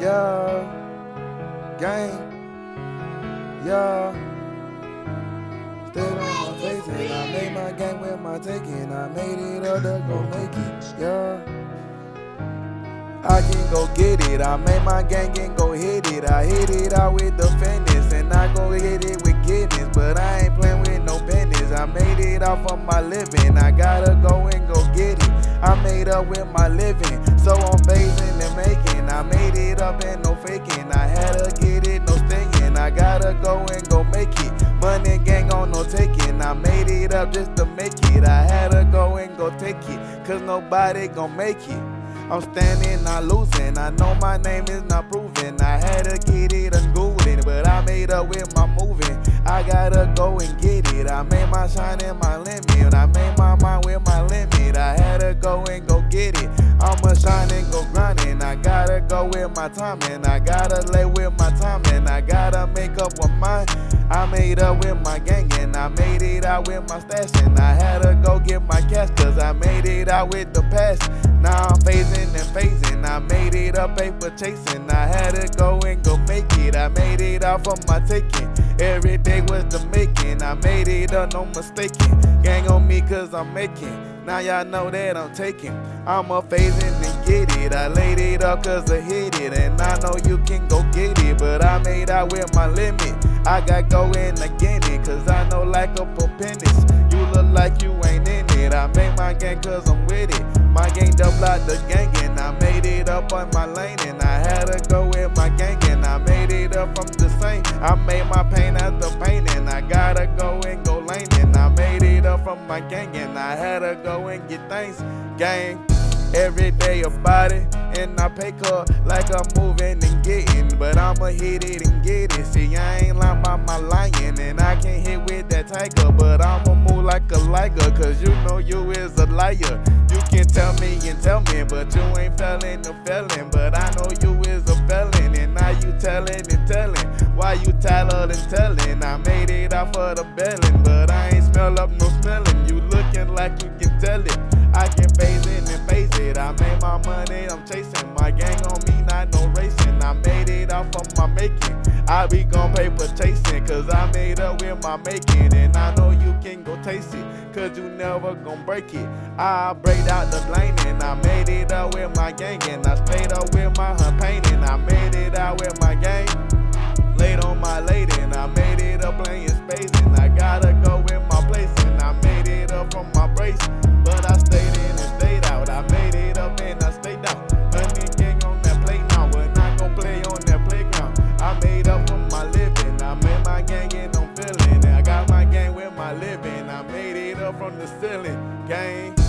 Yeah, gang. Yeah. Stayed on my face and I made my game with my taking. I made it up to go make it. Yeah. I can go get it. I made my gang and go hit it. I hit it out with the fitness and I go hit it with Guinness. But I ain't playing with no business. I made it off of my living. I gotta go and go get it. I made up with my living. So I'm phasing making. I made it up and no faking. I had to get it, no stinging. I gotta go and go make it. Money gang on no taking. I made it up just to make it. I had to go and go take it. Cause nobody gon' make it. I'm standing, not losing. I know my name is not proven. I had to get it and Googling, but I made up with my moving. I gotta go and get it. I made my shine in my limit. I made my mind with my limit. I had to go and go get it. I'ma shine and go grinding. Go with my timing. I gotta lay with my timing. I gotta make up with mine. I made up with my gang and I made it out with my stash. And I had to go get my cash cause I made it out with the past. Now I'm phasing and phasing. I made it up paper chasing. I had to go and go make it. I made it out from my taking. Every day was the making. I made it up, no mistaking. Gang on me cause I'm making. Now y'all know that I'm taking. I'm a phasing it. I laid it up cause I hit it. And I know you can go get it. But I made out with my limit. I got going again it. Cause I know like a penis. You look like you ain't in it. I made my gang cause I'm with it. My gang double out the gang and I made it up on my lane. And I had to go with my gang and I made it up from the same. I made my pain out the pain and I gotta go and go lane. And I made it up from my gang and I had to go and get things. Gang. Every day about it, and I pay cut like I'm moving and getting. But I'ma hit it and get it. See, I ain't lying by my lion, and I can hit with that tiger. But I'ma move like a liger, cause you know you is a liar. You can tell me and tell me, but you ain't felling the felon. But I know you is a felon, and now you telling and telling. Why you taller and telling? I made it out for the belling, but I ain't smell up no smelling. You looking like you can tell it. Money, I'm chasing my gang on me, not no racing. I made it off of my making. I be gon' paper chasing, cause I made up with my making. And I know you can go taste it, cause you never gon' break it. I break out the lane and I made it up with my gang. And I stayed up with my hunt from the ceiling. Gang.